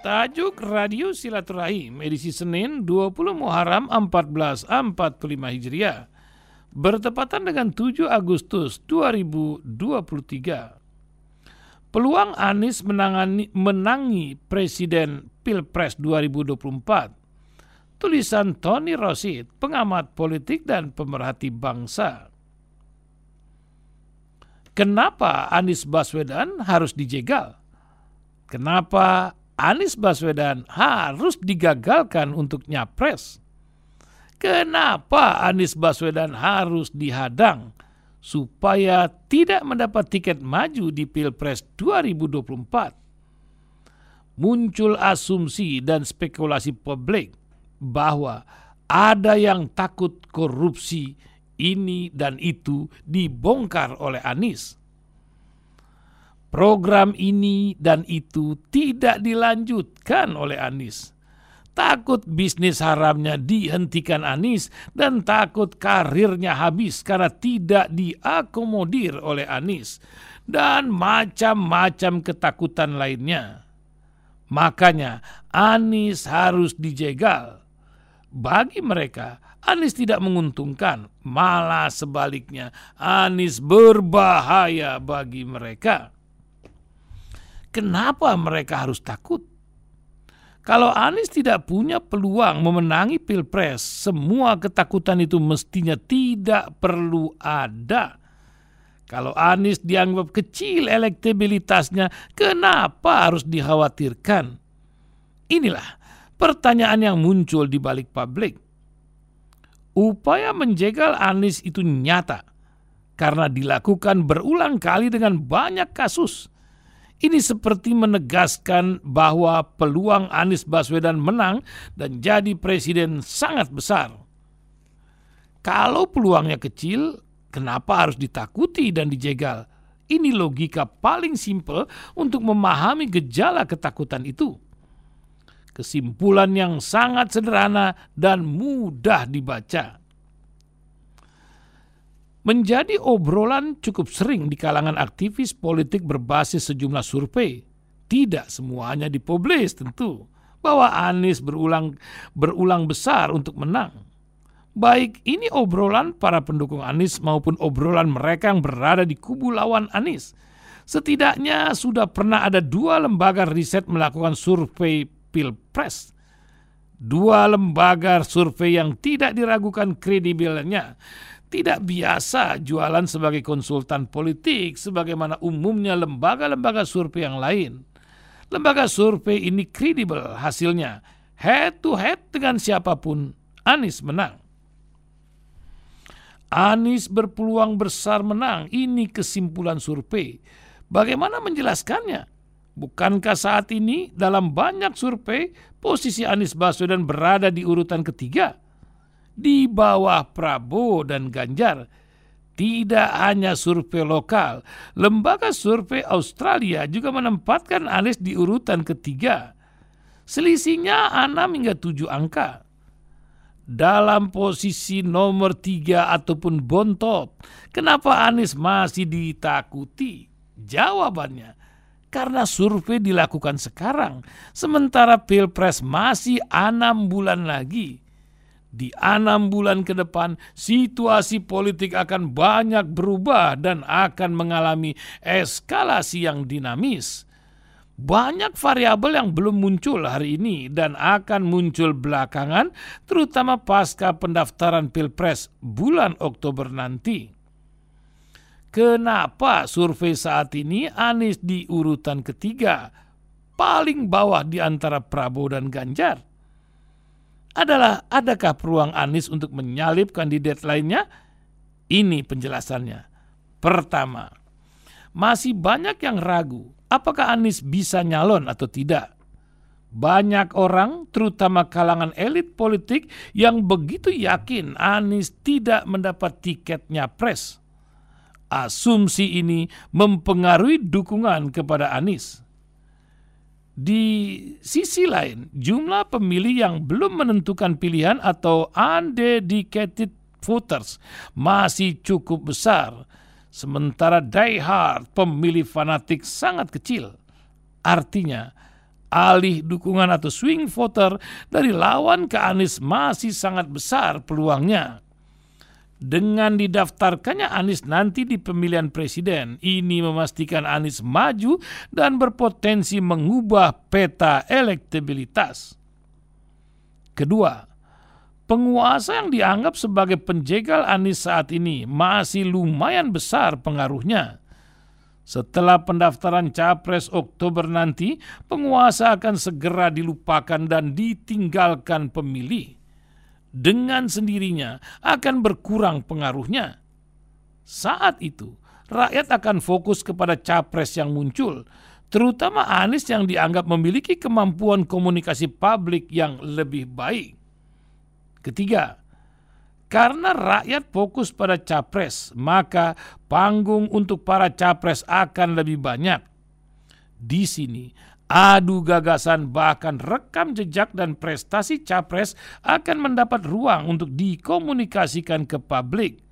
Tajuk Radio Silaturahim edisi Senin 20 Muharram 1445 Hijriah bertepatan dengan 7 Agustus 2023. Peluang Anies menangani, menangi Presiden Pilpres 2024. Tulisan Tony Rosid, pengamat politik dan pemerhati bangsa. Kenapa Anies Baswedan harus dijegal? Kenapa Anies Baswedan harus digagalkan untuk nyapres. Kenapa Anies Baswedan harus dihadang supaya tidak mendapat tiket maju di Pilpres 2024? Muncul asumsi dan spekulasi publik bahwa ada yang takut korupsi ini dan itu dibongkar oleh Anies program ini dan itu tidak dilanjutkan oleh Anies. Takut bisnis haramnya dihentikan Anies dan takut karirnya habis karena tidak diakomodir oleh Anies dan macam-macam ketakutan lainnya. Makanya Anies harus dijegal. Bagi mereka, Anies tidak menguntungkan, malah sebaliknya Anies berbahaya bagi mereka. Kenapa mereka harus takut? Kalau Anies tidak punya peluang memenangi Pilpres, semua ketakutan itu mestinya tidak perlu ada. Kalau Anies dianggap kecil elektabilitasnya, kenapa harus dikhawatirkan? Inilah pertanyaan yang muncul di balik publik. Upaya menjegal Anies itu nyata karena dilakukan berulang kali dengan banyak kasus ini seperti menegaskan bahwa peluang Anies Baswedan menang dan jadi presiden sangat besar. Kalau peluangnya kecil, kenapa harus ditakuti dan dijegal? Ini logika paling simpel untuk memahami gejala ketakutan itu. Kesimpulan yang sangat sederhana dan mudah dibaca menjadi obrolan cukup sering di kalangan aktivis politik berbasis sejumlah survei. Tidak semuanya dipublis tentu bahwa Anies berulang berulang besar untuk menang. Baik ini obrolan para pendukung Anies maupun obrolan mereka yang berada di kubu lawan Anies. Setidaknya sudah pernah ada dua lembaga riset melakukan survei Pilpres. Dua lembaga survei yang tidak diragukan kredibilnya tidak biasa jualan sebagai konsultan politik sebagaimana umumnya lembaga-lembaga survei yang lain. Lembaga survei ini kredibel hasilnya. Head to head dengan siapa pun, Anies menang. Anies berpeluang besar menang. Ini kesimpulan survei. Bagaimana menjelaskannya? Bukankah saat ini dalam banyak survei posisi Anies Baswedan berada di urutan ketiga? Di bawah Prabowo dan Ganjar. Tidak hanya survei lokal, lembaga survei Australia juga menempatkan Anies di urutan ketiga. Selisihnya 6 hingga 7 angka. Dalam posisi nomor tiga ataupun bontot, kenapa Anies masih ditakuti? Jawabannya, karena survei dilakukan sekarang, sementara pilpres masih enam bulan lagi di enam bulan ke depan situasi politik akan banyak berubah dan akan mengalami eskalasi yang dinamis. Banyak variabel yang belum muncul hari ini dan akan muncul belakangan, terutama pasca pendaftaran Pilpres bulan Oktober nanti. Kenapa survei saat ini Anies di urutan ketiga, paling bawah di antara Prabowo dan Ganjar? Adalah adakah peluang Anies untuk menyalip kandidat lainnya? Ini penjelasannya. Pertama, masih banyak yang ragu apakah Anies bisa nyalon atau tidak. Banyak orang, terutama kalangan elit politik, yang begitu yakin Anies tidak mendapat tiketnya pres. Asumsi ini mempengaruhi dukungan kepada Anies. Di sisi lain, jumlah pemilih yang belum menentukan pilihan atau undedicated voters masih cukup besar, sementara diehard pemilih fanatik sangat kecil. Artinya, alih dukungan atau swing voter dari lawan ke Anies masih sangat besar peluangnya. Dengan didaftarkannya Anies nanti di pemilihan presiden, ini memastikan Anies maju dan berpotensi mengubah peta elektabilitas. Kedua, penguasa yang dianggap sebagai penjegal Anies saat ini masih lumayan besar pengaruhnya. Setelah pendaftaran capres Oktober nanti, penguasa akan segera dilupakan dan ditinggalkan pemilih dengan sendirinya akan berkurang pengaruhnya. Saat itu, rakyat akan fokus kepada capres yang muncul, terutama Anies yang dianggap memiliki kemampuan komunikasi publik yang lebih baik. Ketiga, karena rakyat fokus pada capres, maka panggung untuk para capres akan lebih banyak. Di sini, adu gagasan bahkan rekam jejak dan prestasi capres akan mendapat ruang untuk dikomunikasikan ke publik.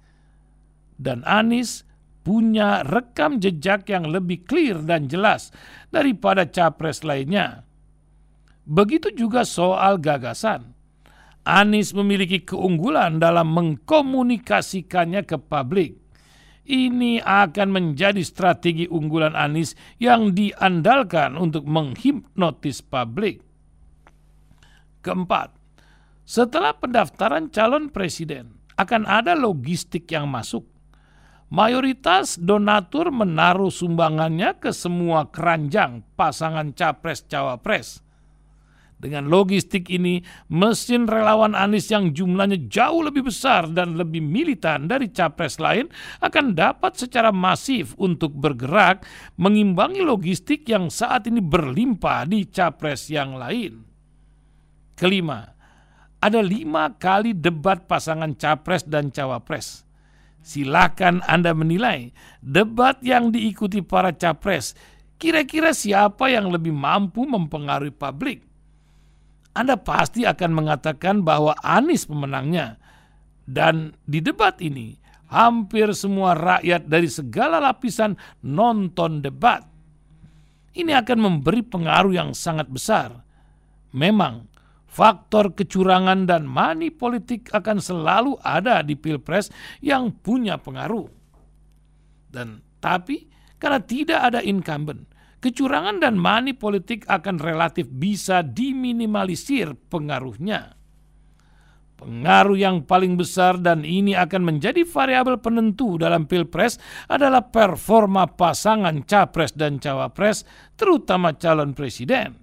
Dan Anies punya rekam jejak yang lebih clear dan jelas daripada capres lainnya. Begitu juga soal gagasan. Anies memiliki keunggulan dalam mengkomunikasikannya ke publik ini akan menjadi strategi unggulan Anies yang diandalkan untuk menghipnotis publik. Keempat, setelah pendaftaran calon presiden, akan ada logistik yang masuk. Mayoritas donatur menaruh sumbangannya ke semua keranjang pasangan capres-cawapres dengan logistik ini, mesin relawan Anies yang jumlahnya jauh lebih besar dan lebih militan dari capres lain akan dapat secara masif untuk bergerak mengimbangi logistik yang saat ini berlimpah di capres yang lain. Kelima, ada lima kali debat pasangan capres dan cawapres. Silakan Anda menilai debat yang diikuti para capres. Kira-kira siapa yang lebih mampu mempengaruhi publik? Anda pasti akan mengatakan bahwa Anies pemenangnya. Dan di debat ini, hampir semua rakyat dari segala lapisan nonton debat. Ini akan memberi pengaruh yang sangat besar. Memang, faktor kecurangan dan money politik akan selalu ada di pilpres yang punya pengaruh. Dan tapi karena tidak ada incumbent, kecurangan dan money politik akan relatif bisa diminimalisir pengaruhnya. Pengaruh yang paling besar dan ini akan menjadi variabel penentu dalam pilpres adalah performa pasangan capres dan cawapres, terutama calon presiden.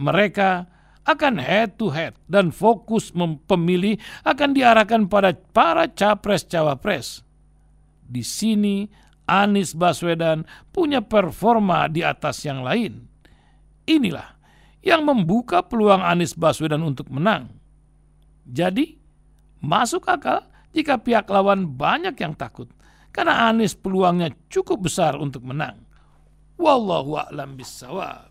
Mereka akan head to head dan fokus pemilih akan diarahkan pada para capres cawapres. Di sini Anies Baswedan punya performa di atas yang lain. Inilah yang membuka peluang Anies Baswedan untuk menang. Jadi, masuk akal jika pihak lawan banyak yang takut karena Anies peluangnya cukup besar untuk menang. Wallahu a'lam bissawab.